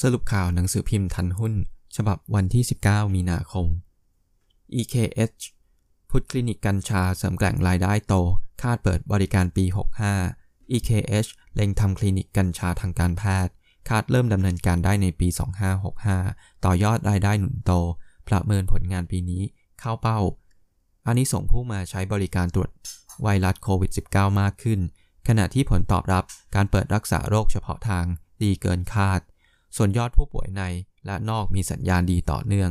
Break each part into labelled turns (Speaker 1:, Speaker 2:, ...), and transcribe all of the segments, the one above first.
Speaker 1: สรุปข่าวหนังสือพิมพ์ทันหุ้น ฉบับวันที่ 19 มีนาคม EKH พุทธคลินิกกัญชาเสริมแกล่งรายได้โต คาดเปิดบริการปี 65 EKH เล็งทำคลินิกกัญชาทางการแพทย์ คาดเริ่มดำเนินการได้ในปี 2565 ต่อยอดรายได้หนุนโต ประเมินผลงานปีนี้เข้าเป้า อันนี้ส่งผู้มาใช้บริการตรวจไวรัสโควิด -19 มากขึ้น ขณะที่ผลตอบรับการเปิดรักษาโรคเฉพาะทางดีเกินคาด ส่วนยอดผู้ป่วยในและนอกมีสัญญาณดีต่อเนื่อง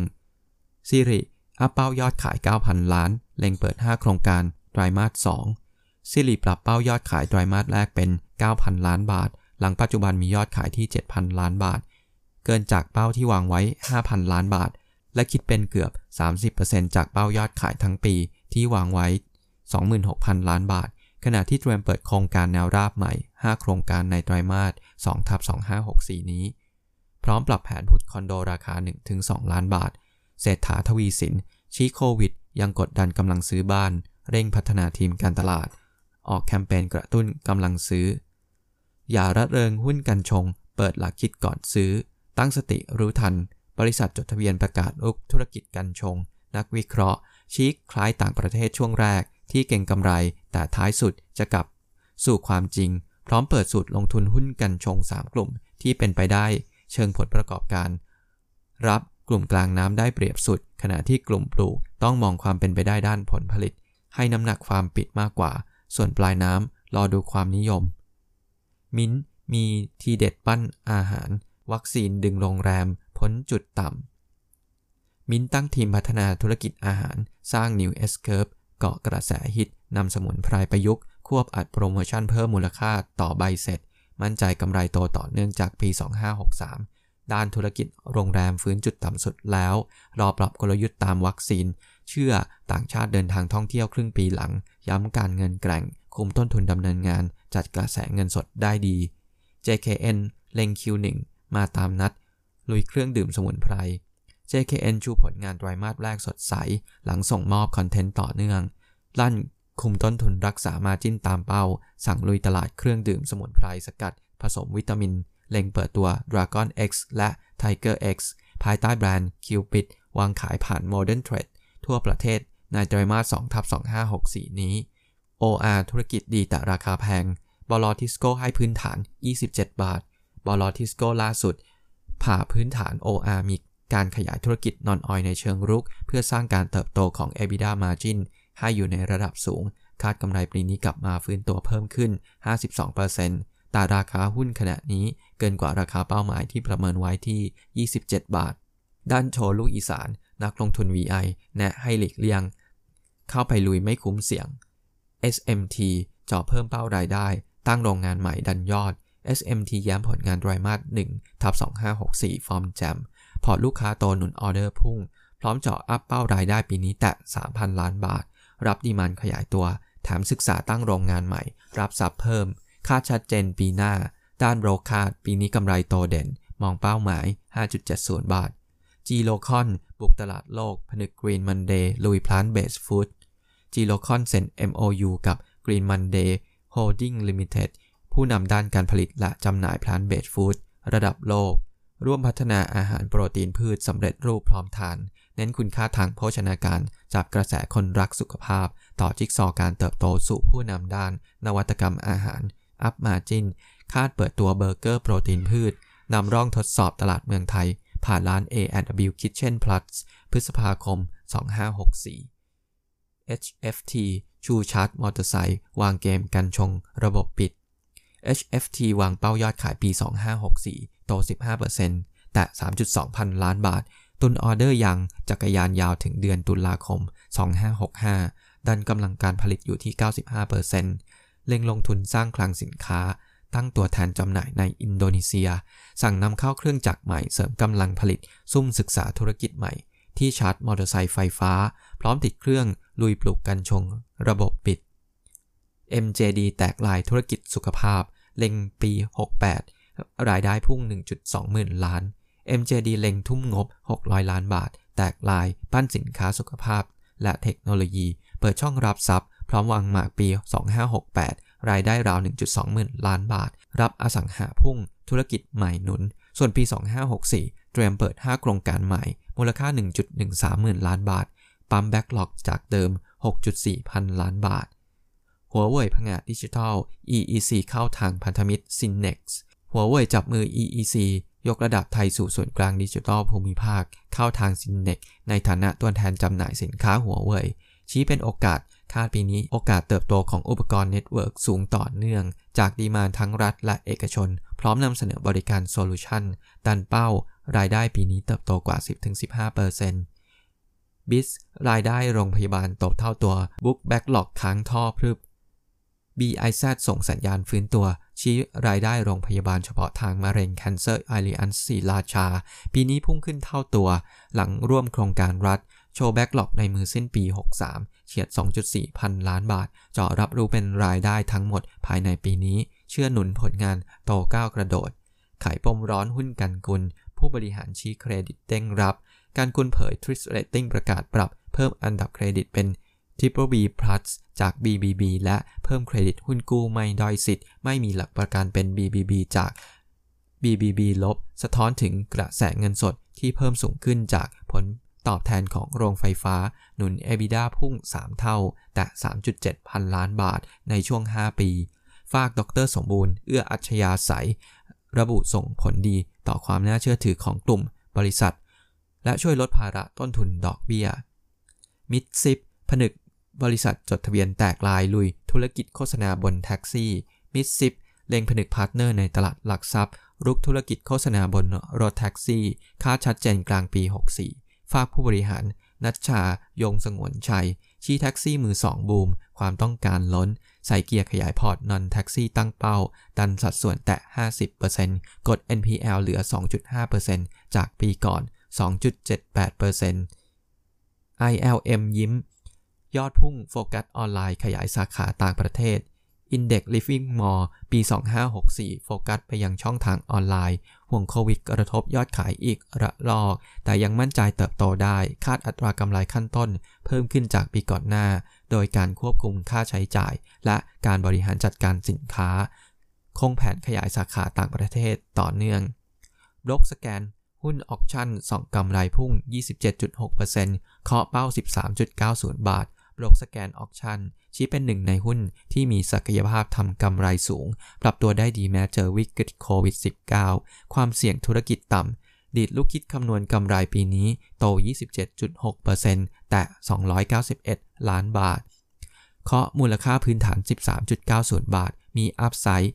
Speaker 1: ซิริอัพเป้ายอดขาย 9,000 ล้าน เล็งเปิด 5 โครงการ ไตรมาส 2ซิริปรับเป้ายอดขายไตรมาสแรกเป็น 9,000 ล้านบาท หลังปัจจุบันมียอดขายที่ 7,000 ล้านบาท เกินจากเป้าที่วางไว้ 5,000 ล้านบาท และคิดเป็นเกือบ 30%จากเป้ายอดขายทั้งปีที่วางไว้ 26,000 ล้านบาท ขณะที่เตรียมเปิดโครงการแนวราบใหม่ 5 โครงการในไตรมาส2ทับ2564 นี้ ร้อมปรับแผนพุทคอนโดราคา 1-2 ล้านบาท เศรษฐาทวีสิน ชี้โควิด ยังกดดันกำลังซื้อบ้าน เร่งพัฒนาทีมการตลาด ออกแคมเปญกระตุ้นกำลังซื้อ อย่าระเริงหุ้นกันชง เปิดหลักคิดก่อนซื้อ ตั้งสติรู้ทัน บริษัทจดทะเบียนประกาศลุกธุรกิจกันชง นักวิเคราะห์ ชี้คล้ายต่างประเทศช่วงแรก ที่เก่งกำไร แต่ท้ายสุดจะกลับ สู่ความจริง พร้อมเปิดสูตรลงทุนหุ้นกันชง 3 กลุ่มที่เป็นไปได้ เชิงผลประกอบการ รับกลุ่มกลางน้ำได้เปรียบสุด ขณะที่กลุ่มปลูกต้องมองความเป็นไปได้ด้านผลผลิต ให้น้ำหนักความปิดมากกว่า ส่วนปลายน้ำรอดูความนิยม มิ้นมีทีเด็ดปั้นอาหาร วัคซีนดึงโรงแรม พ้นจุดต่ำ มินตั้งทีมพัฒนาธุรกิจอาหาร สร้าง New S Curve เกาะกระแสฮิตนำสมุนไพรประยุกต์ควบอัดโปรโมชั่นเพิ่มมูลค่าต่อใบเสร็จ มั่นใจกำไรโตต่อเนื่องจากปี 2563 ด้านธุรกิจโรงแรมฟื้นจุดต่ำสุดแล้ว รอปรับกลยุทธ์ตามวัคซีน เชื่อต่างชาติเดินทางท่องเที่ยวครึ่งปีหลัง ย้ำการเงินแกร่ง คุมต้นทุนดำเนินงาน จัดกระแสเงินสดได้ดี JKN เล็ง Q1 มาตามนัด ลุยเครื่องดื่มสมุนไพร JKN ชูผลงานไตรมาสแรกสดใส หลังส่งมอบคอนเทนต์ต่อเนื่อง ลั่น คุมต้นทุนรักษามาจิ้นตามเป้า สั่งลุยตลาดเครื่องดื่มสมุนไพรสกัด ผสมวิตามิน เล็งเปิดตัว Dragon X และ Tiger X ภายใต้แบรนด์ Cupid วางขายผ่าน Modern Trade ทั่วประเทศในไตรมาส2ทับ2564 นี้ OR ธุรกิจดีแต่ราคาแพงบล.ทิสโก้ให้พื้นฐาน 27 บาทบล.ทิสโก้ล่าสุด ผ่าพื้นฐาน OR มีการขยายธุรกิจ Non-Oil ในเชิงรุก เพื่อสร้างการเติบโตของ EBITDA Margin ให้อยู่ในระดับสูง คาดกำไรปีนี้กลับมาฟื้นตัวเพิ่มขึ้น 52%แต่ราคาหุ้นขณะนี้เกินกว่าราคาเป้าหมายที่ประเมินไว้ที่ 27 บาท ด้านโจลูกอีสาน นักลงทุน VI แนะให้หลีกเลี่ยง เข้าไปลุยไม่คุ้มเสี่ยง SMT จ่อเพิ่มเป้ารายได้ ตั้งโรงงานใหม่ดันยอด SMT ย้ำผลงานไตรมาส1ทับ2564 ฟอร์มแจ่มพอร์ตลูกค้าโตหนุนออเดอร์พุ่ง พร้อมจ่อ up เป้ารายได้ปีนี้แตะ 3,000 ล้านบาท รับ demand ขยายตัว แถมศึกษาตั้งโรงงานใหม่ รับทรัพย์เพิ่ม คาดชัดเจนปีหน้า ด้านโบรกคาดปีนี้กำไรโตเด่น มองเป้าหมาย 5.70 บาท GLOCON บุกตลาดโลก ผนึก Green Monday ลุย Plant-Based Food GLOCON เซ็น MOU กับ Green Monday Holding Limited ผู้นำด้านการผลิตและจำหน่าย Plant-Based Food ระดับโลก ร่วมพัฒนาอาหารโปรตีนพืชสำเร็จรูปพร้อมทาน เน้นคุณค่าทางโภชนาการจากกระแสคนรักสุขภาพ ต่อจิ๊กซอการเติบโตสู่ผู้นำด้าน นวัตกรรมอาหาร อัพมาจินคาดเปิดตัวเบอร์เกอร์โปรตีนพืชนำร่องทดสอบตลาดเมืองไทย ผ่านร้าน A&W Kitchen Plus พฤษภาคม 2564 HFT ชูชาร์ตมอเตอร์ไซค์วางเกมกันชง ระบบปิด HFT วางเป้ายอดขายปี 2564 โต 15%แต่ 3.2 พันล้านบาท ตุนออเดอร์ยังจักรยานยาวถึงเดือนตุลาคม 2565 ดันกำลังการผลิตอยู่ที่ 95%เล็งลงทุนสร้างคลังสินค้า ตั้งตัวแทนจำหน่ายในอินโดนีเซีย สั่งนำเข้าเครื่องจักรใหม่เสริมกำลังผลิต ซุ่มศึกษาธุรกิจใหม่ ที่ชาร์จมอเตอร์ไซค์ไฟฟ้า พร้อมติดเครื่องลุยปลูกกันชง ระบบปิด MJD แตกลายธุรกิจสุขภาพ เล็งปี 68 รายได้พุ่ง 1.2 หมื่นล้าน MJD เล็งทุ่มงบ 600 ล้านบาท แตกลายปั้นสินค้าสุขภาพ และเทคโนโลยี เปิดช่องรับทรัพย์ พร้อมวางหมากปี 2568 รายได้ราว 1.2 หมื่นล้านบาท รับอสังหาพุ่ง ธุรกิจใหม่หนุน ส่วนปี 2564 เตรียมเปิด 5 โครงการใหม่ มูลค่า 1.13 หมื่นล้านบาท ปั๊มแบ็กหลอกจากเดิม 6.4 พันล้านบาท หัวเว่ยผงาดดิจิทัล EEC เข้าทางพันธมิตร Synex หัวเว่ยจับมือ EEC ยกระดับไทยสู่ส่วนกลางดิจิทัลภูมิภาค เข้าทาง Synex ในฐานะตัวแทนจำหน่ายสินค้าหัวเว่ยชี้เป็นโอกาสคาดปีนี้โอกาสเติบโตของอุปกรณ์ network สูงต่อเนื่อง จาก demand ทั้งรัฐและเอกชน พร้อมนำเสนอบริการ solution ดันเป้า รายได้ปีนี้เติบโตกว่า 10-15% BIZ รายได้โรงพยาบาลโตเท่าตัว book backlog ค้างท่อพรึบ BIZ ส่งสัญญาณฟื้นตัว ชี้รายได้โรงพยาบาลเฉพาะทางมะเร็ง Cancer Alliance ศรีราชา ปีนี้พุ่งขึ้นเท่าตัว หลังร่วมโครงการรัฐ โชว์ backlog ในมือสิ้นปี 63 เฉียด 2.4 พันล้านบาทจ่อรับรู้เป็นรายได้ทั้งหมดภายในปีนี้ เชื่อหนุนผลงานโตก้าวกระโดดขายปมร้อนหุ้นกันกุล ผู้บริหารชี้เครดิตเด้งรับ การกุลเผย t r i s Rating ประกาศปรับ เพิ่มอันดับเครดิตเป็น Triple B Plus จาก BBB และเพิ่มเครดิตหุ้นกู้ไม่ด้อยสิทธิ์ ไม่มีหลักประกันเป็น BBB จาก BBB ลบ สะท้อนถึงกระแสเงินสดที่เพิ่มสูงขึ้นจากผลตอบแทนของโรงไฟฟ้า หนุน EBITDA พุ่ง 3 เท่า แต่ 3.7 พันล้านบาทในช่วง 5 ปี ฟากดร.สมบูรณ์ เอื้ออัชฌาสัยระบุส่งผลดีต่อความน่าเชื่อถือของกลุ่มบริษัท และช่วยลดภาระต้นทุนดอกเบี้ย MITSIB ผนึก บริษัทจดทะเบียนแตกลายลุย ธุรกิจโฆษณาบนแท็กซี่ MITSIB เล็งผนึก partner ในตลาดหลักทรัพย์ รุกธุรกิจโฆษณาบนรถแท็กซี่ คาดชัดเจนกลางปี 64 ฟากผู้บริหาร นัชชา ยงสงวนชัย ชี้แท็กซี่มือสองบูม ความต้องการล้น ใส่เกียร์ขยายพอร์ต non แท็กซี่ตั้งเป้า ดันสัดส่วนแตะ 50%กด NPL เหลือ 2.5%จากปีก่อน 2.78% ILM ยิ้ม ยอดพุ่งโฟกัสออนไลน์ขยายสาขาต่างประเทศ Index Living Mall ปี 2564 โฟกัสไปยังช่องทางออนไลน์ ห่วงโควิดกระทบยอดขายอีกระลอก แต่ยังมั่นใจเติบโตได้ คาดอัตรากำไรขั้นต้น เพิ่มขึ้นจากปีก่อนหน้า โดยการควบคุมค่าใช้จ่าย และการบริหารจัดการสินค้า คงแผนขยายสาขาต่างประเทศต่อเนื่องโบรกสแกนหุ้น Auction ส่องกำไรพุ่ง 27.6%เคาะเป้า 13.90 บาท โบรกสแกน Auction ชี้เป็นหนึ่งในหุ้นที่มีศักยภาพทำกำไรสูง ปรับตัวได้ดีแม้เจอวิกฤตโควิด -19 ความเสี่ยงธุรกิจต่ำดีดลูกคิดคำนวณกำไรปีนี้โต 27.6%แตะ 291 ล้านบาท เคาะมูลค่าพื้นฐาน 13.90 บาท มี upside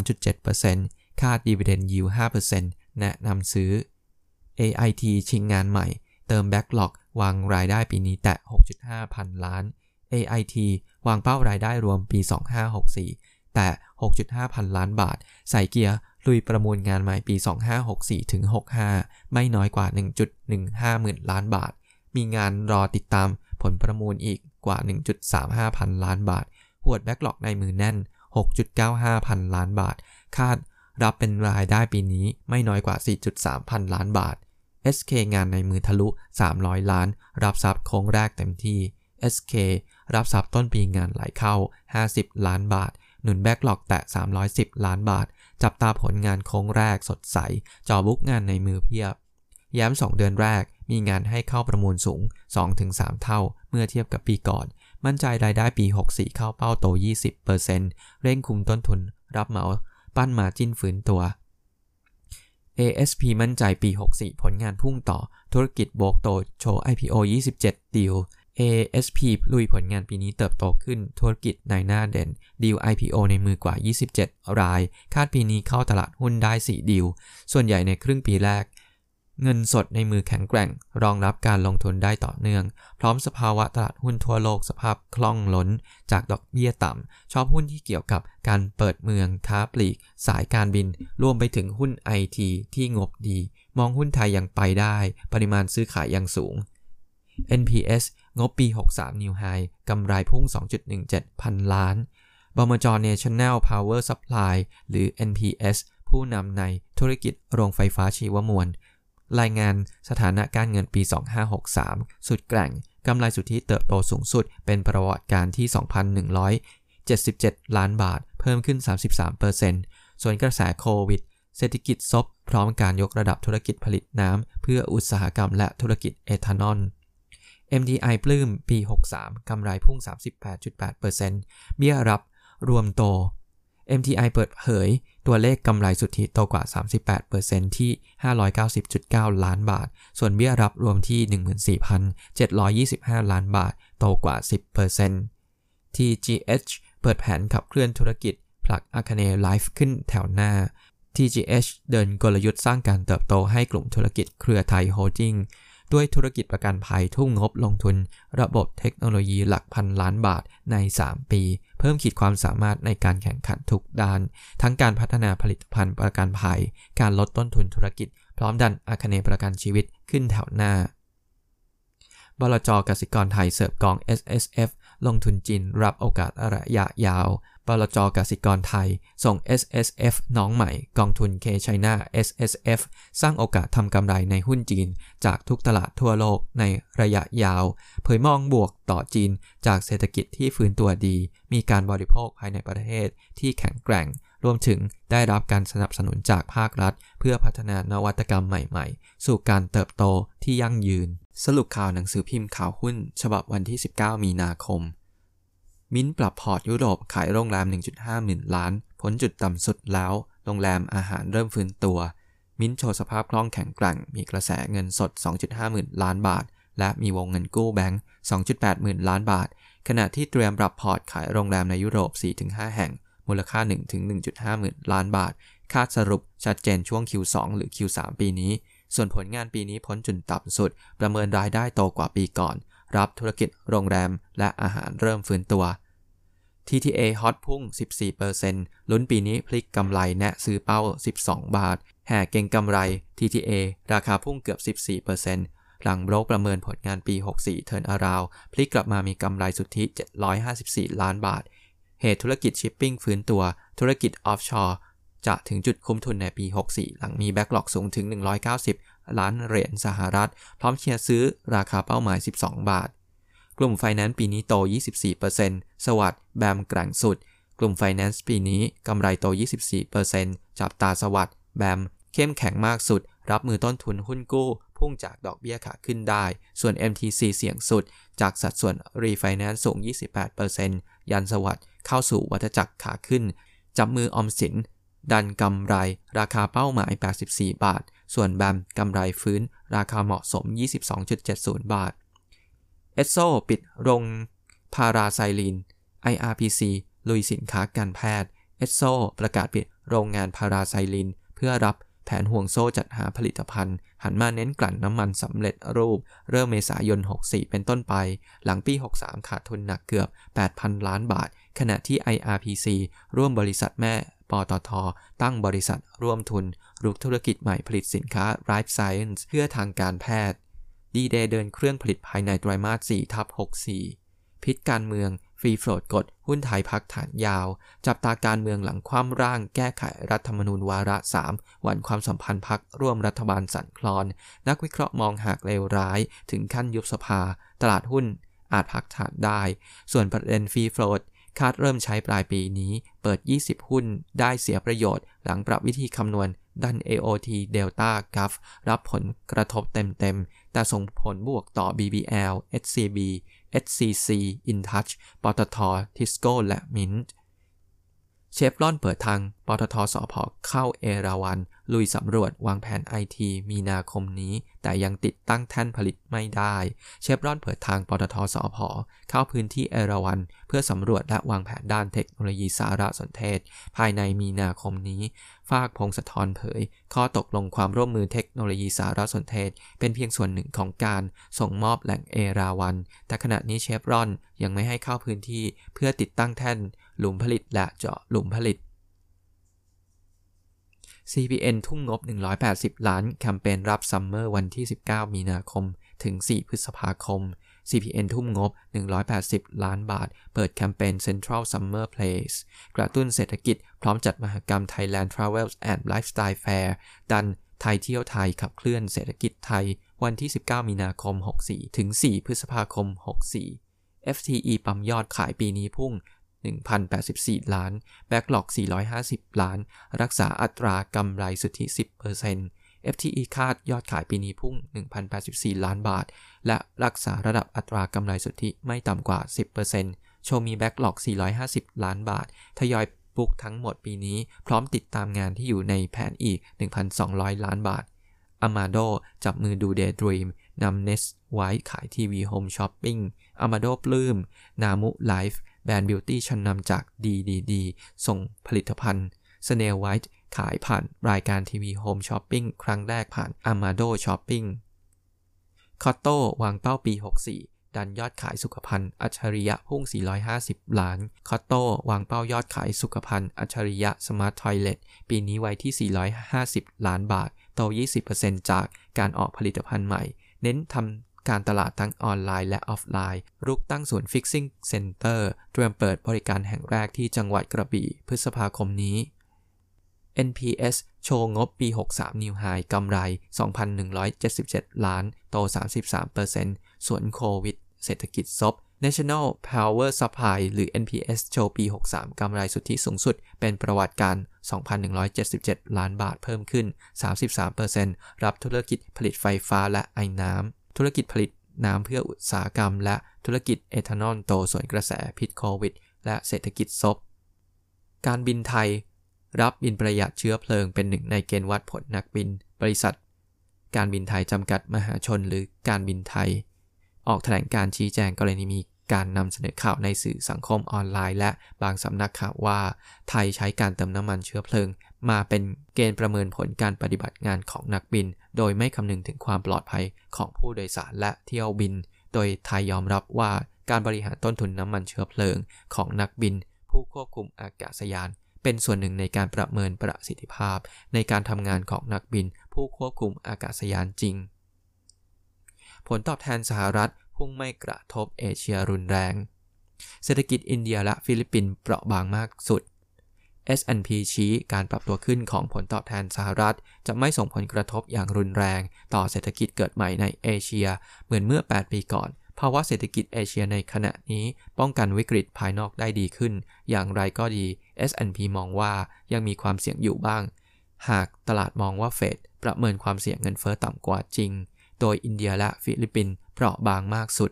Speaker 1: 33.7%ค่าดีเวเดนยิว5%แนะนำซื้อ AIT ชิงงานใหม่ เติม backlog วางรายได้ปีนี้แตะ 6.5 พันล้าน AIT วางเป้ารายได้รวมปี 2564 แต่ 6.5 พันล้านบาท ใส่เกียร์ ลุยประมูลงานใหม่ปี 2564ถึง65 ไม่น้อยกว่า 1.15 หมื่นล้านบาท มีงานรอติดตามผลประมูลอีกกว่า 1.35 พันล้านบาทหวดแบ็กหลอกในมือแน่น 6.95 พันล้านบาท คาดรับเป็นรายได้ปีนี้ไม่น้อยกว่า 4.3 พันล้านบาท SK งานในมือทะลุ 300 ล้าน รับทรัพย์โค้งแรกเต็มที่ SK รับทรัพย์ต้นปีงานไหลเข้า 50 ล้านบาท หนุนแบ็กหลอกแตะ 310 ล้านบาท จับตาผลงานโค้งแรกสดใส จอบุกงานในมือเพียบ ย้ำ 2 เดือนแรก มีงานให้เข้าประมูลสูง 2-3 เท่า เมื่อเทียบกับปีก่อน มั่นใจรายได้ปี 64 เข้าเป้าโต 20%เร่งคุมต้นทุน รับเหมา ปั้นมาจิ้นฝืนตัว ASP มั่นใจปี 64 ผลงานพุ่งต่อธุรกิจโบกโตโชว์ IPO 27 ดีล ASP ลุยผลงานปีนี้เติบโตขึ้นธุรกิจในหน้าเด่นดีล IPO ในมือกว่า 27 ราย คาดปีนี้เข้าตลาดหุ้นได้ 4 ดีล ส่วนใหญ่ในครึ่งปีแรก เงินสดในมือแข็งแกร่ง รองรับการลงทุนได้ต่อเนื่อง พร้อมสภาวะตลาดหุ้นทั่วโลกสภาพคล่องล้น จากดอกเบี้ยต่ำ ชอบหุ้นที่เกี่ยวกับการเปิดเมือง ค้าปลีก สายการบิน รวมไปถึงหุ้นไอทีที่งบดี มองหุ้นไทยยังไปได้ ปริมาณซื้อขายยังสูง NPS งบปี 63 New High กำไรพุ่ง 2.17 พันล้านบมจ National Power Supply หรือ NPS ผู้นำในธุรกิจโรงไฟฟ้าชีวมวล รายงานสถานะการเงินปี 2563 สุดแกร่งกำไรสุทธิเติบโตสูงสุดเป็นประวัติการที่ 2,177 ล้านบาท เพิ่มขึ้น 33%ส่วนกระแสโควิด เศรษฐกิจซบพร้อมการยกระดับธุรกิจผลิตน้ำ เพื่ออุตสาหกรรมและธุรกิจเอทานอล MDI ปลื้มปี 63 กำไรพุ่ง 38.8%เบี้ยรับรวมโต MTI เปิดเผย ตัวเลขกำไรสุทธิโตกว่า 38%ที่ 590.9 ล้านบาท ส่วนเบี้ยรับรวมที่ 14,725 ล้านบาท โตกว่า 10% TGH เปิดแผนขับเคลื่อนธุรกิจ ผลักอาคเนย์ไลฟ์ขึ้นแถวหน้า TGH เดินกลยุทธ์สร้างการเติบโตให้กลุ่มธุรกิจเครือไทยโฮลดิ้งด้วยธุรกิจประกันภัยทุ่มงบลงทุน ระบบเทคโนโลยีหลักพันล้านบาทใน 3 ปี เพิ่มขีดความสามารถในการแข่งขันทุกด้าน ทั้งการพัฒนาผลิตภัณฑ์ประกันภัย การลดต้นทุนธุรกิจ พร้อมดันอาคเนประกันชีวิตขึ้นแถวหน้าบลจกสิกรไทยเสิร์ฟกอง S S F ลงทุนจีนรับโอกาสระยะยาว บลจกสิกรไทย ส่ง S S F น้องใหม่ กองทุน K China S S F สร้างโอกาสทำกำไรในหุ้นจีน จากทุกตลาดทั่วโลกในระยะยาว เผยมองบวกต่อจีน จากเศรษฐกิจที่ฟื้นตัวดี มีการบริโภคภายในประเทศที่แข็งแกร่ง รวมถึงได้รับการสนับสนุนจากภาครัฐ เพื่อพัฒนานวัตกรรมใหม่ๆ สู่การเติบโตที่ยั่งยืน สรุปข่าวหนังสือพิมพ์ข่าวหุ้น ฉบับวันที่ 19 มีนาคม มิ้นปรับพอร์ตยุโรปขายโรงแรม 1.5 หมื่นล้าน พ้นจุดต่ำสุดแล้ว โรงแรมอาหารเริ่มฟื้นตัว มิ้นโชว์สภาพคล่องแข็งแกร่ง มีกระแสเงินสด 2.5 หมื่นล้านบาท และมีวงเงินกู้แบงก์ 2.8 หมื่นล้านบาท ขณะที่เตรียมปรับพอร์ตขายโรงแรมในยุโรป 4-5 แห่ง มูลค่า 1-1.5 หมื่นล้านบาท คาดสรุปชัดเจนช่วง Q2 หรือ Q3 ปีนี้ ส่วนผลงานปีนี้พ้นจุดต่ำสุด ประเมินรายได้โตกว่าปีก่อน รับธุรกิจโรงแรมและอาหารเริ่มฟื้นตัว TTA ฮอตพุ่ง 14%ลุ้นปีนี้พลิกกำไรแนะซื้อเป้า 12 บาท แห่เก่งกำไร TTA ราคาพุ่งเกือบ 14%หลังโบรกประเมินผลงานปี 64 turnaround พลิกกลับมามีกำไรสุทธิ 754 ล้านบาท เหตุธุรกิจชิปปิ้งฟื้นตัว ธุรกิจ offshore จะถึงจุดคุ้มทุนในปี 64 หลังมี backlog สูงถึง 190 ล้านเหรียญสหรัฐ พร้อมเชียร์ซื้อราคาเป้าหมาย 12 บาท กลุ่มไฟแนนซ์ปีนี้โต 24% SAWAD BAM แกร่งสุด กลุ่มไฟแนนซ์ปีนี้กำไรโต 24%จับตา SAWAD BAMเข้มแข็งมากสุด รับมือต้นทุนหุ้นกู้ พุ่งจากดอกเบี้ยขาขึ้นได้ ส่วน MTC เสี่ยงสุด จากสัดส่วนรีไฟแนนซ์สูง 28%ยันสวัสด์เข้าสู่วัฏจักรขาขึ้น จับมืออมสิน ดันกำไร ราคาเป้าหมาย 84 บาท ส่วนแบมกำไรฟื้น ราคาเหมาะสม 22.70 บาท เอสโซปิดโรงพาราไซลีน IRPC ลุยสินค้าการแพทย์เอสโซประกาศปิดโรงงานพาราไซลีนเพื่อรับแผนห่วงโซ่จัดหาผลิตภัณฑ์ หันมาเน้นกลั่นน้ำมันสำเร็จรูป เริ่มเมษายน 64 เป็นต้นไป หลังปี 63 ขาดทุนหนักเกือบ 8,000 ล้านบาท ขณะที่ IRPC ร่วมบริษัทแม่ปตท ตั้งบริษัทร่วมทุนรุกธุรกิจใหม่ผลิตสินค้า Life Science เพื่อทางการแพทย์ ดีเดย์เดินเครื่องผลิตภายในไตรมาส4ทับ64 พิษการเมือง free float กด หุ้นไทยพักฐานยาว จับตาการเมืองหลังคว่ำร่าง แก้ไขรัฐธรรมนูญวาระ 3 หวั่นความสัมพันธ์พรรคร่วมรัฐบาลสั่นคลอน นักวิเคราะห์มองหากเลวร้าย ถึงขั้นยุบสภา ตลาดหุ้น อาจพักฐานได้ ส่วนประเด็น free float คาดเริ่มใช้ปลายปีนี้ เปิด 20 หุ้น ได้เสียประโยชน์ หลังปรับวิธีคำนวณ ดัน AOT DELTA GULF รับผลกระทบเต็มๆ แต่ส่งผลบวกต่อ BBL SCB SCC InTouch ปตท Tisco และ Mint เชฟรอนเปิดทาง ปตทสอพอเข้าเอราวัน ลุยสำรวจวางแผนไอทีมีนาคมนี้ แต่ยังติดตั้งแท่นผลิตไม่ได้ เชฟรอนเปิดทาง ปตทสอพอเข้าพื้นที่เอราวัน เพื่อสำรวจและวางแผนด้านเทคโนโลยีสารสนเทศ ภายในมีนาคมนี้ ฟากพงศธรเผย ข้อตกลงความร่วมมือเทคโนโลยีสารสนเทศ เป็นเพียงส่วนหนึ่งของการส่งมอบแหล่งเอราวัน แต่ขณะนี้เชฟรอนยังไม่ให้เข้าพื้นที่เพื่อติดตั้งแท่น หลุมผลิตและเจาะหลุมผลิต CPN ทุ่มงบ 180 ล้าน แคมเปญรับ summer วันที่ 19 มีนาคม ถึง 4 พฤษภาคม CPN ทุ่มงบ 180 ล้านบาท เปิดแคมเปญ Central Summer Place กระตุ้นเศรษฐกิจ พร้อมจัดมหกรรม Thailand Travel and Lifestyle Fair ดันไทยเที่ยวไทยขับเคลื่อนเศรษฐกิจไทย วันที่ 19 มีนาคม 64 ถึง 4 พฤษภาคม 64 FTE ปั๊มยอดขายปีนี้พุ่ง 1,084 ล้าน แบ็กหลอก 450 ล้าน รักษาอัตรากำไรสุทธิ 10% FTE คาดยอดขายปีนี้พุ่ง 1,084 ล้านบาท และรักษาระดับอัตรากำไรสุทธิไม่ต่ำกว่า 10%โชว์มี backlog 450 ล้านบาท ทยอยบุกทั้งหมดปีนี้ พร้อมติดตามงานที่อยู่ในแผนอีก 1,200 ล้านบาท Amado จับมือ Do Day Dream นำ SNAILWHITE ขายทีวี home shopping Amado ปลื้ม Namu Life แบรนด์ beauty ชั้นนำจาก DDD ส่งผลิตภัณฑ์ SNAILWHITE ขายผ่านรายการทีวี home shopping ครั้งแรกผ่าน Amado Shopping COTTO วางเป้าปี 64 ดันยอดขายสุขภัณฑ์อัจฉริยะพุ่ง 450 ล้าน COTTO วางเป้ายอดขายสุขภัณฑ์อัจฉริยะ smart toilet ปีนี้ไว้ที่ 450 ล้านบาท โต 20%จากการออกผลิตภัณฑ์ใหม่ เน้นทำ การตลาดทั้งออนไลน์และออฟไลน์ รุกตั้งศูนย์ Fixing Center เตรียมเปิดบริการแห่งแรกที่จังหวัดกระบี่พฤษภาคมนี้ NPS โชว์งบปี 63 นิวไฮกำไร 2,177 ล้าน โต 33%ส่วนโควิด เศรษฐกิจซบ National Power Supply หรือ NPS โชว์ปี 63 กำไรสุทธิสูงสุด เป็นประวัติการ 2,177 ล้านบาทเพิ่มขึ้น 33%รับธุรกิจผลิตไฟฟ้าและไอ้น้ำ ธุรกิจผลิตน้ำเพื่ออุตสาหกรรม และธุรกิจเอทานอลโตส่วนกระแสพิษโควิด และเศรษฐกิจซบ การบินไทย รับบินประหยัดเชื้อเพลิงเป็นหนึ่งในเกณฑ์วัดผลนักบิน บริษัท การบินไทยจำกัดมหาชนหรือการบินไทย ออกแถลงการชี้แจงกรณีมีการนำเสนอข่าวในสื่อสังคมออนไลน์ และบางสำนักข่าวว่า ไทยใช้การเติมน้ำมันเชื้อเพลิง มาเป็นเกณฑ์ประเมินผลการปฏิบัติงานของนักบิน โดยไม่คำนึงถึงความปลอดภัยของผู้โดยสารและเที่ยวบิน โดยไทยยอมรับว่าการบริหารต้นทุนน้ำมันเชื้อเพลิงของนักบิน ผู้ควบคุมอากาศยาน เป็นส่วนหนึ่งในการประเมินประสิทธิภาพ ในการทำงานของนักบิน ผู้ควบคุมอากาศยานจริง ผลตอบแทนสหรัฐพุ่งไม่กระทบเอเชียรุนแรง เศรษฐกิจอินเดียและฟิลิปปินส์เปราะบางมากสุด S&P ชี้การปรับตัวขึ้นของผลตอบแทนสหรัฐ จะไม่ส่งผลกระทบอย่างรุนแรง ต่อเศรษฐกิจเกิดใหม่ในเอเชีย เหมือนเมื่อ 8 ปีก่อน ภาวะเศรษฐกิจเอเชียในขณะนี้ป้องกันวิกฤตภายนอกได้ดีขึ้น อย่างไรก็ดี S&P มองว่ายังมีความเสี่ยงอยู่บ้าง หากตลาดมองว่าเฟดประเมินความเสี่ยงเงินเฟอ้อต่ำกว่าจริง โดยอินเดียและฟิลิปปินส์เปราะบางมากสุด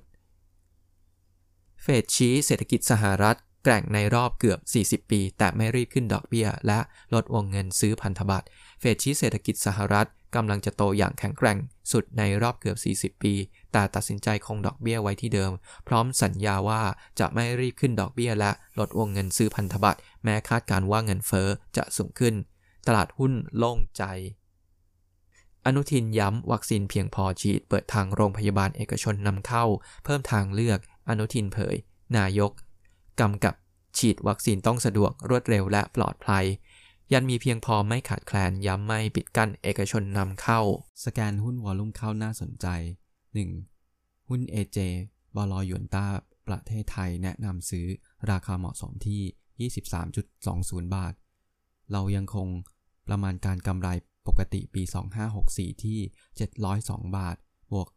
Speaker 1: เฟดชี้เศรษฐกิจสหรัฐ แกร่งในรอบเกือบ 40 ปี แต่ไม่รีบขึ้นดอกเบี้ย และลดวงเงินซื้อพันธบัตร เฟดชี้เศรษฐกิจสหรัฐกำลังจะโตอย่างแข็งแกร่งสุดในรอบเกือบ 40 ปี แต่ตัดสินใจคงดอกเบี้ยไว้ที่เดิม พร้อมสัญญาว่าจะไม่รีบขึ้นดอกเบี้ย และลดวงเงินซื้อพันธบัตร แม้คาดการว่าเงินเฟอ้อจะสูงขึ้น ตลาดหุ้นโล่งใจ อนุทินย้ำวัคซีนเพียงพอฉีดเปิดทางโรงพยาบาลเอกชนนำเข้า เพิ่มทางเลือก อนุทินเผย นายก กำกับฉีดวัคซีนต้องสะดวกรวดเร็วและปลอดภัย ยันมีเพียงพอไม่ขาดแคลนย้ำไม่ปิดกั้นเอกชนนำเข้า สแกนหุ้นวอลุ่มเข้าน่าสนใจ 1. หุ้น AJ บลอยวนต้าประเทศไทยแนะนำซื้อราคาเหมาะสมที่ 23.20 บาท เรายังคงประมาณการกำไรปกติปี 2564 ที่ 702 บาท บวก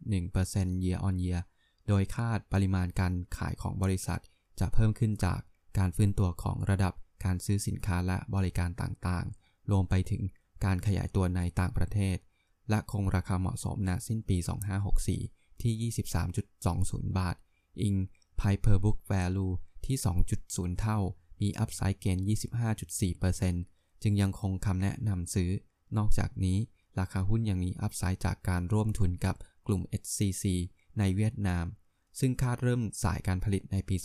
Speaker 1: 16.1% year on year โดยคาดปริมาณการขายของบริษัท จะเพิ่มขึ้นจากการฟื้นตัวของระดับการซื้อสินค้าและบริการต่างๆ รวมไปถึงการขยายตัวในต่างประเทศ และคงราคาเหมาะสมณสิ้นปี 2564 ที่ 23.20 บาท อิง Piper book value ที่ 2.0 เท่า มีอัพไซด์เกน25.4%จึงยังคงคำแนะนำซื้อ นอกจากนี้ ราคาหุ้นยังมีอัพไซด์จากการร่วมทุนกับกลุ่ม HCC ในเวียดนาม ซึ่งคาดเริ่มสายการผลิตในปี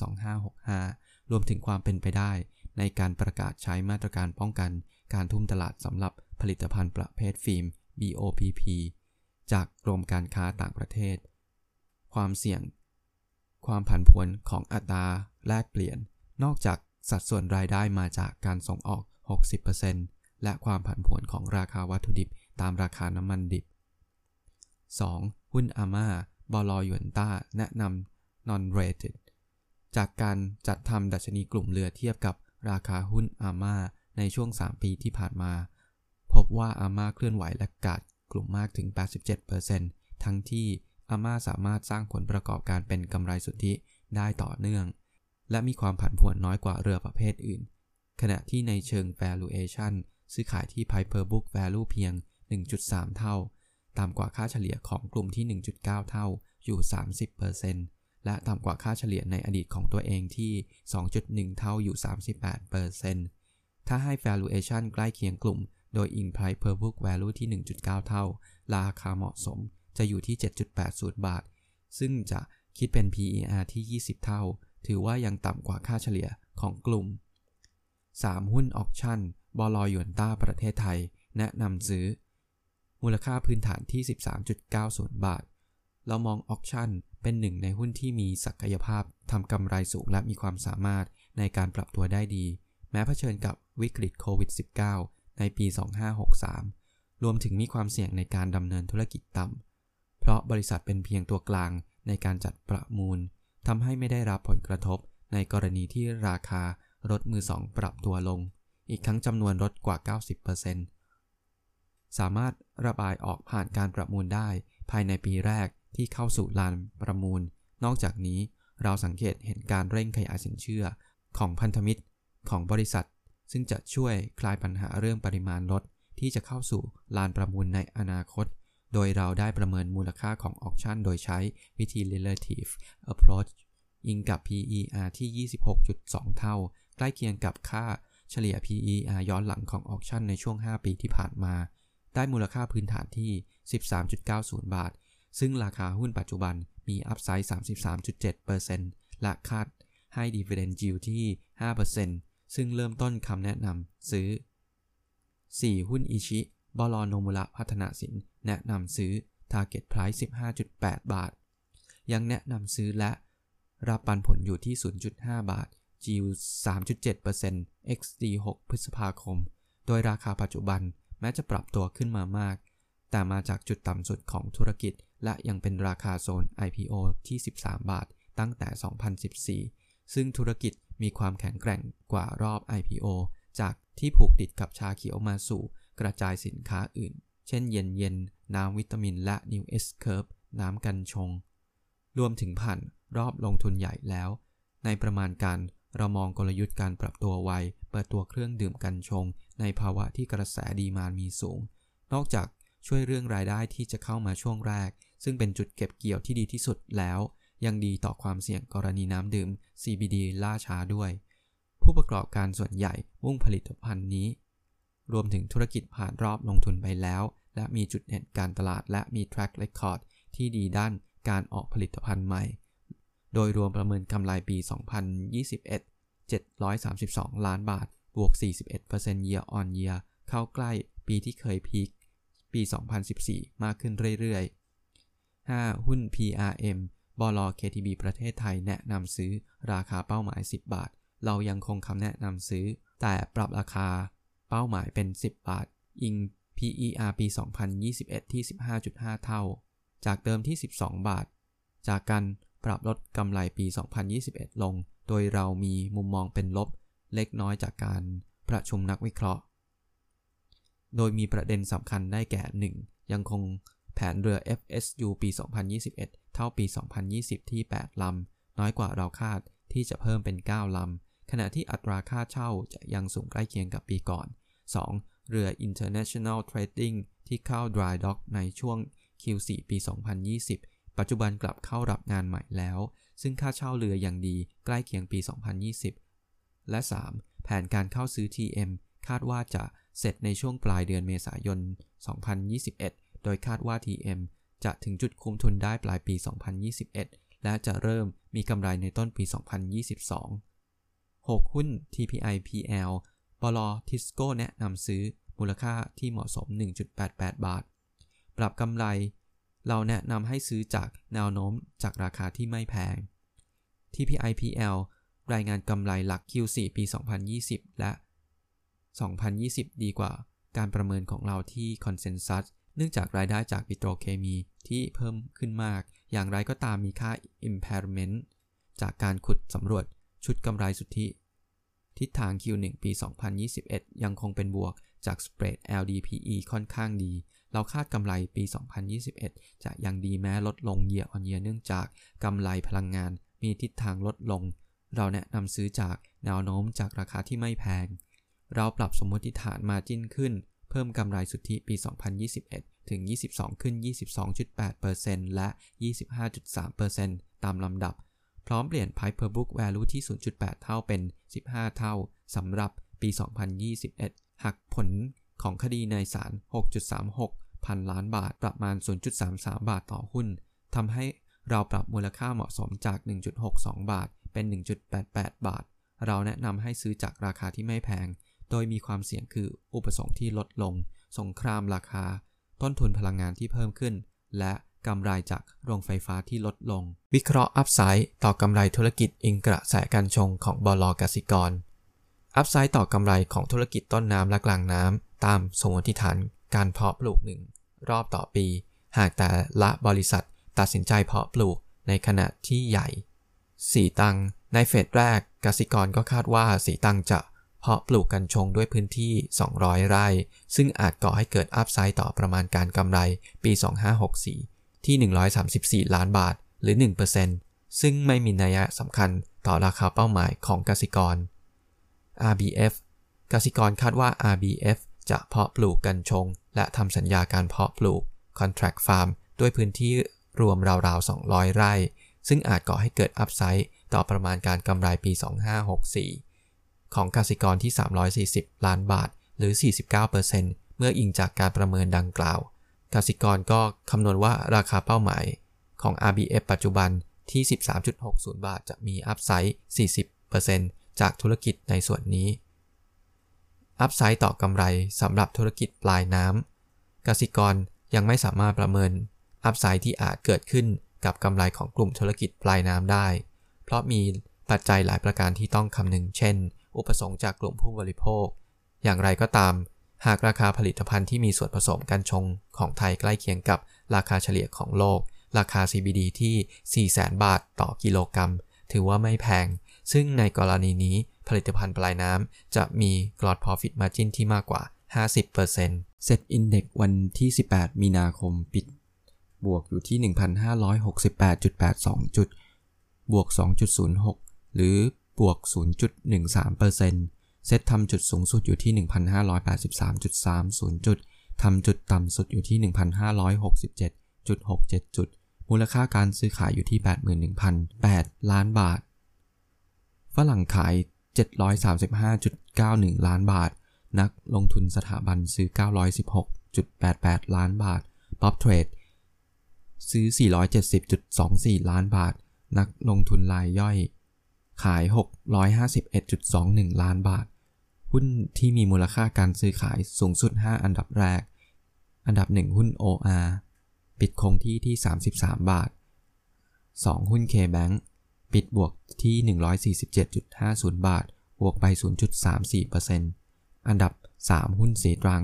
Speaker 1: 2565 รวมถึงความเป็นไปได้ ในการประกาศใช้มาตรการป้องกันการทุ่มตลาดสำหรับผลิตภัณฑ์ประเภทฟิล์ม BOPP จากกรมการค้าต่างประเทศ ความเสี่ยง ความผันผวนของอัตราแลกเปลี่ยน นอกจากสัดส่วนรายได้มาจากการส่งออก 60%และความผันผวนของราคาวัตถุดิบตามราคาน้ำมันดิบ 2. หุ้นอาม่า บลอยวนต้าแนะนำ non-rated จากการจัดทำดัชนีกลุ่มเรือเทียบกับราคาหุ้นอาม่าในช่วง 3 ปีที่ผ่านมา พบว่าอาม่าเคลื่อนไหวและกาดกลุ่มมากถึง 87%ทั้งที่อาม่าสามารถสร้างผลประกอบการเป็นกำไรสุทธิได้ต่อเนื่อง และมีความผันผวนน้อยกว่าเรือประเภทอื่น ขณะที่ในเชิง valuation ซื้อขายที่ Piper book value เพียง 1.3 เท่า ต่ำกว่าค่าเฉลี่ยของกลุ่มที่ 1.9 เท่าอยู่ 30%และต่ำกว่าค่าเฉลี่ยในอดีตของตัวเองที่ 2.1 เท่าอยู่ 38%ถ้าให้ valuation ใกล้เคียงกลุ่ม โดย in price per book value ที่ 1.9 เท่า ราคาเหมาะสมจะอยู่ที่ 7.80 บาท ซึ่งจะคิดเป็น PER ที่ 20 เท่า ถือว่ายังต่ำกว่าค่าเฉลี่ยของกลุ่ม 3. หุ้นออกชั่น บลอยวนต้าประเทศไทย แนะนำซื้อ มูลค่าพื้นฐานที่ 13.90 บาท เรามองออกชั่นเป็นหนึ่งในหุ้นที่มีศักยภาพทำกำไรสูงและมีความสามารถในการปรับตัวได้ดี แม้เผชิญกับวิกฤตโควิด -19 ในปี 2563 รวมถึงมีความเสี่ยงในการดำเนินธุรกิจต่ำ เพราะบริษัทเป็นเพียงตัวกลางในการจัดประมูลทำให้ไม่ได้รับผลกระทบในกรณีที่ราคารถมือสองปรับตัวลง อีกทั้งจำนวนรถกว่า 90% สามารถระบายออกผ่านการประมูลได้ ภายในปีแรกที่เข้าสู่ลานประมูล นอกจากนี้เราสังเกตเห็นการเร่งขยายสินเชื่อ ของพันธมิตรของบริษัท ซึ่งจะช่วยคลายปัญหาเรื่องปริมาณรถที่จะเข้าสู่ลานประมูลในอนาคต โดยเราได้ประเมินมูลค่าของ Auction โดยใช้วิธี relative approach อิงกับ PER ที่ 26.2 เท่า ใกล้เคียงกับค่าเฉลี่ย PER ย้อนหลังของ Auction ในช่วง 5 ปีที่ผ่านมา ได้มูลค่าพื้นฐานที่ 13.90 บาท ซึ่งราคาหุ้นปัจจุบันมี upside 33.7%และคาดให้ Dividend Yield ที่ 5%ซึ่งเริ่มต้นคำแนะนำซื้อ 4. หุ้นอิชิบลโนมุระพัฒนาสิน แนะนำซื้อ Target Price 15.8 บาท ยังแนะนำซื้อและรับปันผลอยู่ที่ 0.5 บาท Yield 3.7% XD 6 พฤษภาคม โดยราคาปัจจุบัน แม้จะปรับตัวขึ้นมามาก แต่มาจากจุดต่ำสุดของธุรกิจ และยังเป็นราคาโซน IPO ที่ 13 บาท ตั้งแต่ 2014 ซึ่งธุรกิจมีความแข็งแกร่งกว่ารอบ IPO จากที่ผูกติดกับชาเขียวมาสู่กระจายสินค้าอื่น เช่นเย็นเย็นน้ำวิตามินและ New S Curve น้ำกันชง รวมถึงผ่านรอบลงทุนใหญ่แล้ว ในประมาณการเรามองกลยุทธ์การปรับตัวไว เปิดตัวเครื่องดื่มกันชง ในภาวะที่กระแสดีมามีสูง นอกจากช่วยเรื่องรายได้ที่จะเข้ามาช่วงแรก ซึ่งเป็นจุดเก็บเกี่ยวที่ดีที่สุดแล้ว ยังดีต่อความเสี่ยงกรณีน้ำดื่ม CBD ล่าช้าด้วย ผู้ประกอบการส่วนใหญ่มุ่งผลิตภัณฑ์นี้ รวมถึงธุรกิจผ่านรอบลงทุนไปแล้ว และมีจุดเด่นการตลาดและมี track record ที่ดีด้านการออกผลิตภัณฑ์ใหม่ โดยรวมประเมินกำไรปี 2021 732 ล้านบาท บวก 41% year on year เข้าใกล้ปีที่เคยพีคปี 2014 มากขึ้นเรื่อยๆ 5. หุ้น PRM บล KTB ประเทศไทยแนะนำซื้อราคาเป้าหมาย 10 บาท เรายังคงคำแนะนำซื้อ แต่ปรับราคาเป้าหมายเป็น 10 บาท อิง PER ปี 2021 ที่ 15.5 เท่า จากเดิมที่ 12 บาท จากการปรับลดกำไรปี 2021 ลง โดยเรามีมุมมองเป็นลบ เล็กน้อยจากการประชุมนักวิเคราะห์ โดยมีประเด็นสำคัญได้แก่ 1. ยังคงแผนเรือ FSU ปี 2021 เท่าปี 2020 ที่ 8 ลำ น้อยกว่าเราคาดที่จะเพิ่มเป็น 9 ลำ ขณะที่อัตราค่าเช่าจะยังสูงใกล้เคียงกับปีก่อน 2. เรือ International Trading ที่เข้า dry dock ในช่วง Q4 ปี 2020 ปัจจุบันกลับเข้ารับงานใหม่แล้ว ซึ่งค่าเช่าเรืออย่างดีใกล้เคียงปี 2020 และ 3. แผนการเข้าซื้อ TM คาดว่าจะเสร็จในช่วงปลายเดือนเมษายน 2021 โดยคาดว่า TM จะถึงจุดคุ้มทุนได้ปลายปี 2021 และจะเริ่มมีกำไรในต้นปี 2022 6 หุ้น TPI PL ปลอทิสโก้แนะนำซื้อมูลค่าที่เหมาะสม 1.88 บาท ปรับกำไร เราแนะนำให้ซื้อจากแนวโน้มจากราคาที่ไม่แพง TPIPL รายงานกำไรหลัก Q4 ปี 2020 และ 2020 ดีกว่าการประเมินของเราที่ Consensus เนื่องจากรายได้จากปิโตรเคมีที่เพิ่มขึ้นมาก อย่างไรก็ตามมีค่า impairment จากการขุดสำรวจชุดกำไรสุทธิ ทิศทาง Q1 ปี 2021 ยังคงเป็นบวกจาก spread LDPE ค่อนข้างดี เราคาดกำไรปี 2021 จะยังดีแม้ลดลงเยียร์ออนเยียเนื่องจากกำไรพลังงานมีทิศทางลดลง เราแนะนำซื้อจากแนวโน้มจากราคาที่ไม่แพง เราปรับสมมติฐานมาจิ้นขึ้น เพิ่มกำไรสุทธิปี 2021 ถึง 22 ขึ้น 22.8%และ 25.3%ตามลำดับ พร้อมเปลี่ยน Price per book value ที่ 0.8 เท่าเป็น 15 เท่าสำหรับปี 2021 หักผลของคดีในศาล 6.36 พันล้านบาท ประมาณ 0.33 บาทต่อหุ้น ทำให้เราปรับมูลค่าเหมาะสมจาก 1.62 บาท เป็น 1.88 บาท เราแนะนำให้ซื้อจากราคาที่ไม่แพง โดยมีความเสี่ยงคืออุปสงค์ที่ลดลง สงครามราคา ต้นทุนพลังงานที่เพิ่มขึ้น และกำไรจากโรงไฟฟ้าที่ลดลง วิเคราะห์ upside ต่อกำไรธุรกิจอิงกระแสกัญชงของบลกสิกร upside ต่อกำไรของธุรกิจต้นน้ำและกลางน้ำตามสมมติฐานการเพาะปลูกหนึ่งรอบต่อปี หากแต่ละบริษัทตัดสินใจเพาะปลูกในขนาดที่ใหญ่ ศรีตรังใน phase แรกกสิกรก็คาดว่าศรีตรังจะเพาะปลูกกัญชงด้วยพื้นที่ 200 ไร่ ซึ่งอาจก่อให้เกิดอัพไซด์ต่อประมาณการกำไรปี 2564 ที่ 134 ล้านบาทหรือ 1%ซึ่งไม่มีนัยสำคัญต่อราคาเป้าหมายของกสิกร RBF กสิกรคาดว่า RBF จะเพาะปลูกกันชง และทำสัญญาการเพาะปลูก Contract Farm ด้วยพื้นที่รวมราวๆ 200 ไร่ ซึ่งอาจก่อให้เกิดอัพไซด์ต่อประมาณการกำไรปี 2564 ของกสิกรที่ 340 ล้านบาท หรือ 49%เมื่ออิงจากการประเมินดังกล่าว กสิกรก็คำนวณว่าราคาเป้าหมายของ RBF ปัจจุบันที่ 13.60 บาท จะมี upside 40%จากธุรกิจในส่วนนี้ upside ต่อกำไรสำหรับธุรกิจปลายน้ำกสิกรยังไม่สามารถประเมิน upside ที่อาจเกิดขึ้น กับกำไรของกลุ่มธุรกิจปลายน้ำได้ เพราะมีปัจจัยหลายประการที่ต้องคำนึง เช่น อุปสงค์จากกลุ่มผู้บริโภค อย่างไรก็ตาม หากราคาผลิตภัณฑ์ที่มีส่วนผสมการชงของไทยใกล้เคียงกับราคาเฉลี่ยของโลก ราคา CBD ที่ 400,000 บาทต่อกิโลกรัม ถือว่าไม่แพง ซึ่งในกรณีนี้ผลิตภัณฑ์ปลายน้ำจะมี gross profit margin ที่มากกว่า 50%เซ็ตอินเด็กวันที่ 18 มีนาคมปิด บวกอยู่ที่ 1,568.82 จุด บวก 2.06 หรือบวก 0.13%เซตทำจุดสูงสุดอยู่ที่ 1,583.30 จุด ทำจุดต่ำสุดอยู่ที่ 1,567.67 จุด มูลค่าการซื้อขายอยู่ที่ 81,008 ล้านบาท ฝรั่งขาย 735.91 ล้านบาท นักลงทุนสถาบันซื้อ 916.88 ล้านบาท ป๊อปเทรด ซื้อ 470.24 ล้านบาท นักลงทุนรายย่อย ขาย 651.21 ล้านบาท หุ้นที่มีมูลค่าการซื้อขายสูงสุด 5 อันดับแรก อันดับ 1 หุ้น OR ปิดคงที่ที่ 33 บาท 2 หุ้น KBank ปิดบวกที่ 147.50 บาท บวกไป 0.34%อันดับ 3 หุ้นสีตรัง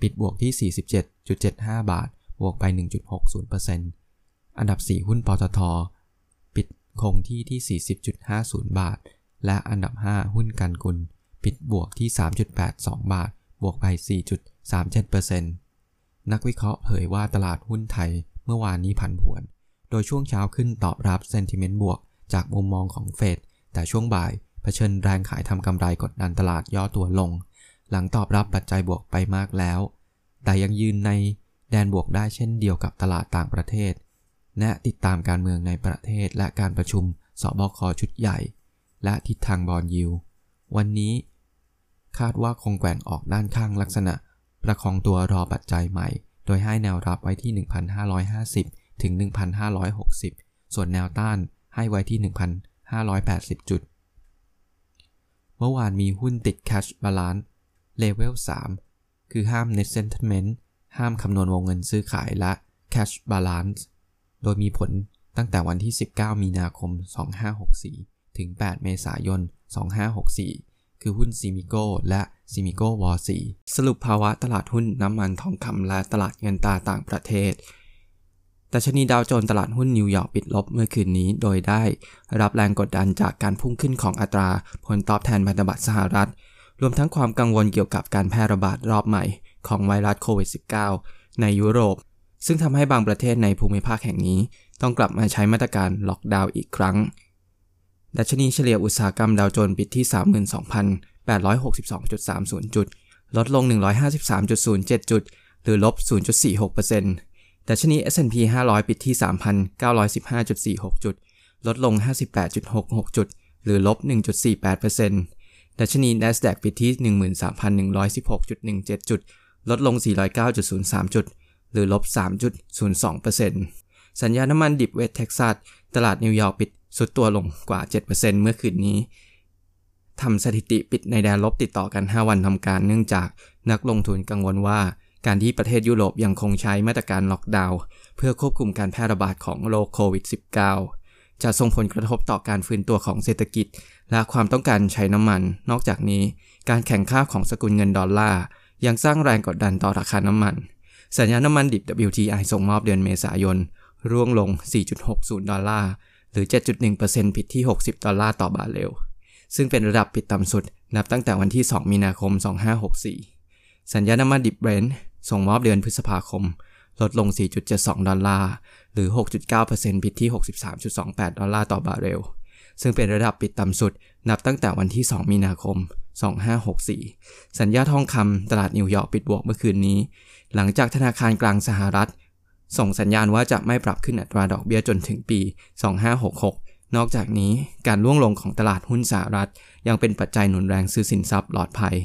Speaker 1: ปิดบวกที่ 47.75 บาท บวกไป 1.60%อันดับ 4 หุ้นปตท ปิดคงที่ที่ 40.50 บาท และอันดับ 5 หุ้นกันกุล ปิดบวกที่ 3.82 บาท บวกไป 4.37%นักวิเคราะห์เผยว่าตลาดหุ้นไทยเมื่อวานนี้ผันผวน โดยช่วงเช้าขึ้นตอบรับเซนติเมนต์บวกจากมุมมองของเฟด แต่ช่วงบ่ายเผชิญแรงขายทำกำไรกดดันตลาดย่อตัวลง หลังตอบรับปัจจัยบวกไปมากแล้ว แต่ยังยืนใน แดนบวกได้เช่นเดียวกับตลาดต่างประเทศ และติดตามการเมืองในประเทศและการประชุมสบคชุดใหญ่ และทิศทางบอลยิว วันนี้ คาดว่าคงแกว่งออกด้านข้างลักษณะ ประคองตัวรอปัจจัยใหม่ โดยให้แนวรับไว้ที่ 1,550 ถึง 1,560 ส่วนแนวต้านให้ไว้ที่ 1,580 จุด เมื่อวานมีหุ้นติด Cash Balance Level 3 คือห้าม Net Settlement ห้ามคำนวณวงเงินซื้อขายและ cash balance โดยมีผลตั้งแต่วันที่ 19 มีนาคม 2564 ถึง 8 เมษายน 2564 คือหุ้น ZMICO และ ZMICO วอร์สรุปภาวะตลาดหุ้นน้ำมันทองคำและตลาดเงินตาต่างประเทศแต่ชนีดาวโจนส์ตลาดหุ้นนิวยอร์กปิดลบเมื่อคืนนี้ โดยได้รับแรงกดดันจากการพุ่งขึ้นของอัตราผลตอบแทนพันธบัตรสหรัฐ รวมทั้งความกังวลเกี่ยวกับการแพร่ระบาดรอบใหม่ ของไวรัสโควิด -19 ในยุโรป ซึ่งทำให้บางประเทศในภูมิภาคแห่งนี้ ต้องกลับมาใช้มาตรการล็อกดาวน์อีกครั้ง ดัชนีเฉลี่ยอุตสาหกรรมดาวโจนส์ปิดที่ 32,862.30 จุด ลดลง 153.07 จุด หรือลบ 0.46%ดัชนี S&P 500 ปิดที่ 3,915.46 จุด ลดลง 58.66 จุด หรือลบ 1.48%ดัชนี NASDAQ ปิดที่ 13,116.17 จุด ลดลง 409.03 จุด หรือลบ 3.02%สัญญาน้ำมันดิบเวสเท็กซัสตลาดนิวยอร์กปิดทรุดตัวลงกว่า 7%เมื่อคืนนี้ทำสถิติปิดในแดนลบติดต่อกัน 5 วันทำการเนื่องจากนักลงทุนกังวลว่า การที่ประเทศยุโรปยังคงใช้มาตรการล็อกดาวน์เพื่อควบคุมการแพร่ระบาดของโรคโควิด -19 จะส่งผลกระทบต่อการฟื้นตัวของเศรษฐกิจ และความต้องการใช้น้ำมัน นอกจากนี้ การแข่งข้าของสกุลเงินดอลลาร์ ยังสร้างแรงกดดันต่อราคาน้ำมัน สัญญาณน้ำมันดิบ WTI ส่งมอบเดือนเมษายน ร่วงลง 4.60 ดอลลาร์ หรือ 7.1%ปิดที่ 60 ดอลลาร์ต่อบาร์เรล ซึ่งเป็นระดับปิดต่ำสุด นับตั้งแต่วันที่ 2 มีนาคม 2564 สัญญาน้ำมันดิบเบรนท์ส่งมอบเดือนพฤษภาคม ลดลง 4.72 ดอลลาร์ หรือ 6.9%ปิดที่ 63.28 ดอลลาร์ต่อบาร์เรล ซึ่งเป็นระดับปิดต่ำสุด นับตั้งแต่วันที่ 2 มีนาคม 2564 สัญญาทองคำตลาดนิวยอร์กปิดบวกเมื่อคืนนี้ หลังจากธนาคารกลางสหรัฐ ส่งสัญญาณว่าจะไม่ปรับขึ้นอัตราดอกเบี้ยจนถึงปี 2566 นอกจากนี้การร่วงลงของตลาดหุ้นสหรัฐ ยังเป็นปัจจัยหนุนแรงซื้อสินทรัพย์ปลอดภัย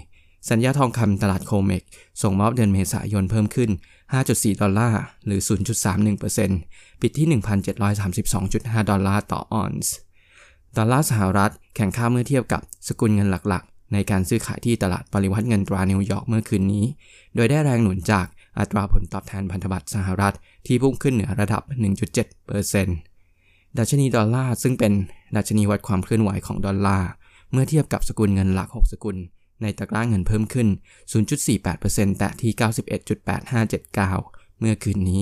Speaker 1: สัญญาทองคำตลาด COMEX ส่งมอบเดือนเมษายนเพิ่มขึ้น 5.4 ดอลลาร์ หรือ 0.31%ปิดที่ 1,732.5 ดอลลาร์ต่อออนซ์ ดอลลาร์สหรัฐแข็งค่าเมื่อเทียบกับสกุลเงินหลักๆ ในการซื้อขายที่ตลาดปริวรรตเงินตรานิวยอร์กเมื่อคืนนี้ โดยได้แรงหนุนจากอัตราผลตอบแทนพันธบัตรสหรัฐที่พุ่งขึ้นเหนือระดับ 1.7%ดัชนีดอลลาร์ซึ่งเป็นดัชนีวัดความเคลื่อนไหวของดอลลาร์เมื่อเทียบกับสกุลเงินหลัก 6 สกุล ในตะกร้าเงินเพิ่มขึ้น 0.48%แต่ที่ 91.8579 เมื่อคืนนี้